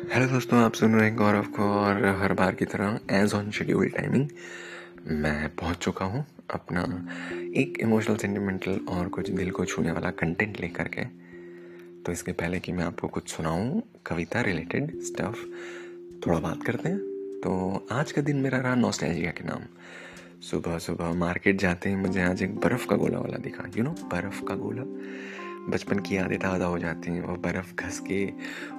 Hello दोस्तों, आप सुन रहे हैं गौरव को और हर बार की तरह एज ऑन शेड्यूल टाइमिंग मैं पहुँच चुका हूँ अपना एक इमोशनल सेंटिमेंटल और कुछ दिल को छूने वाला कंटेंट लेकर के। तो इसके पहले कि मैं आपको कुछ सुनाऊं, कविता रिलेटेड स्टफ़ थोड़ा बात करते हैं। तो आज का दिन मेरा रहा नॉस्टैल्जिया के नाम। सुबह सुबह मार्केट जाते ही मुझे आज एक बर्फ़ का गोला वाला दिखा यू नो बर्फ़ का गोला। बचपन की यादें ताज़ा हो जाती हैं और बर्फ़ घस के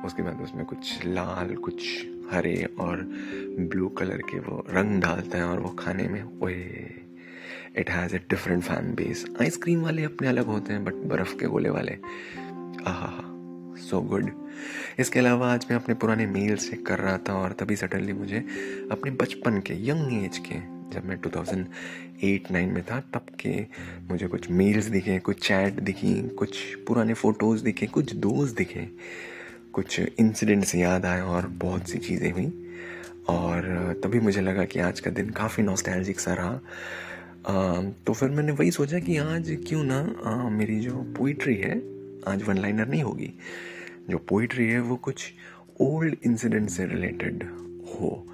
उसके बाद उसमें कुछ लाल, कुछ हरे और ब्लू कलर के वो रंग डालते हैं और वो खाने में, ओए it has a different fan base ice cream वाले अपने अलग होते हैं बट बर्फ़ के गोले वाले। आहा सो गुड इसके अलावा आज मैं अपने पुराने मेल चेक कर रहा था और तभी सडनली मुझे अपने बचपन के यंग एज के जब मैं 2008-9 में था तब के मुझे कुछ मेल्स दिखे कुछ चैट दिखी कुछ पुराने फ़ोटोज़ दिखे कुछ दोस्त दिखे कुछ इंसिडेंट्स याद आए और बहुत सी चीज़ें हुई। और तभी मुझे लगा कि आज का दिन काफ़ी नॉस्टैल्जिक सा रहा। आ, तो फिर मैंने वही सोचा कि आज क्यों ना आ, मेरी जो पोइट्री है आज वन लाइनर नहीं होगी। जो पोइट्री है वो कुछ ओल्ड इंसिडेंट से रिलेटेड हो।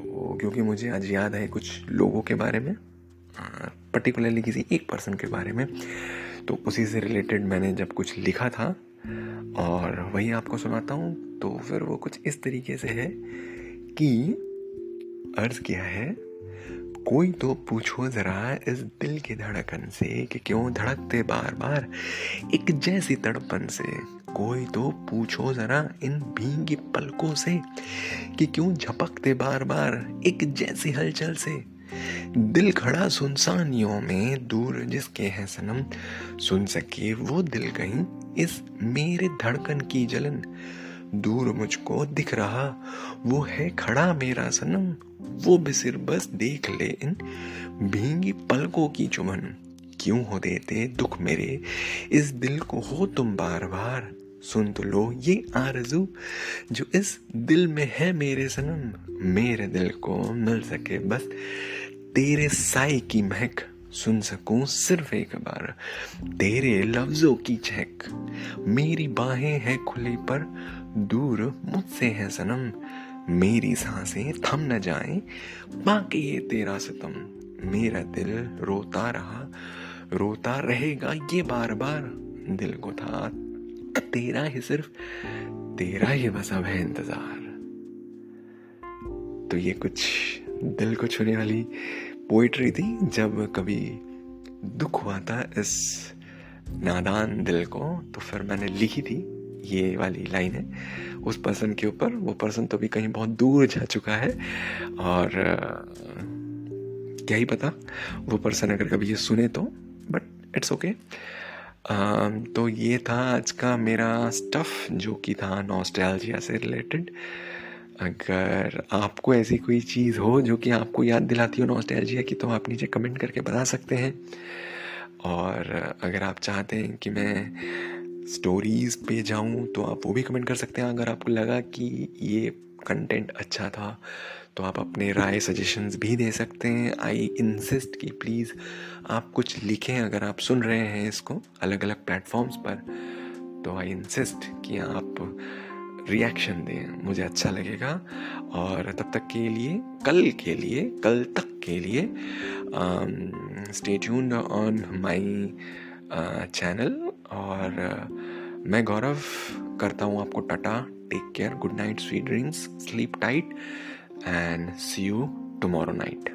क्योंकि मुझे आज याद है कुछ लोगों के बारे में पर्टिकुलरली किसी एक पर्सन के बारे में। तो उसी से रिलेटेड मैंने जब कुछ लिखा था, और वही आपको सुनाता हूँ तो फिर वो कुछ इस तरीके से है कि अर्ज़ किया है कोई तो पूछो जरा इस दिल की धड़कन से कि क्यों धड़कते बार बार एक जैसी तड़पन से। कोई तो पूछो जरा इन भींगी पलकों से कि क्यों झपकते बार बार एक जैसी हलचल से। दिल खड़ा सुनसानियों में दूर जिसके है सनम, सुन सके वो दिल कहीं इस मेरे धड़कन की जलन। दूर मुझको दिख रहा। वो है खड़ा मेरा सनम। वो भी सिर बस देख ले इन भींगी पलकों की चुमन। क्यों हो देते दुख मेरे? इस दिल को हो तुम बार बार सुन तो लो ये आरज़ू, जो इस दिल में है मेरे सनम। मेरे दिल को मिल सके बस तेरे साई की महक। सुन सकूँ सिर्फ़ एक बार, तेरे लफ्जों की चहक मेरी बाहें हैं खुली पर दूर मुझसे है सनम, मेरी साँसें थम न जाए। बाकी ये तेरा सितम, मेरा दिल रोता रहा, रोता रहेगा ये बार बार दिल को था, तेरा ही सिर्फ़, तेरा ही बस अब है इंतज़ार। तो ये कुछ दिल को छूने वाली पोइट्री थी, जब कभी दुख हुआ था इस नादान दिल को तो फिर मैंने लिखी थी। ये वाली लाइन है। उस पर्सन के ऊपर, वो पर्सन तो भी कहीं बहुत दूर जा चुका है और क्या ही पता, वो पर्सन अगर कभी ये सुने तो बट इट्स ओके तो ये था आज का मेरा स्टफ़ जो कि था नॉस्टैल्जिया से रिलेटेड अगर आपको ऐसी कोई चीज़ हो जो कि आपको याद दिलाती हो नॉस्टैल्जिया की तो आप नीचे कमेंट करके बता सकते हैं। और अगर आप चाहते हैं कि मैं स्टोरीज़ पे जाऊँ तो आप वो भी कमेंट कर सकते हैं। अगर आपको लगा कि ये कंटेंट अच्छा था तो आप अपने राय सजेशंस भी दे सकते हैं। आई इंसिस्ट कि प्लीज़ आप कुछ लिखें, अगर आप सुन रहे हैं इसको अलग अलग प्लेटफॉर्म्स पर तो आई इंसिस्ट कि आप रिएक्शन दें। मुझे अच्छा लगेगा। और तब तक के लिए, कल के लिए, कल तक के लिए stay tuned on my channel और मैं गौरव करता हूँ आपको tata take care good night sweet dreams sleep tight and see you tomorrow night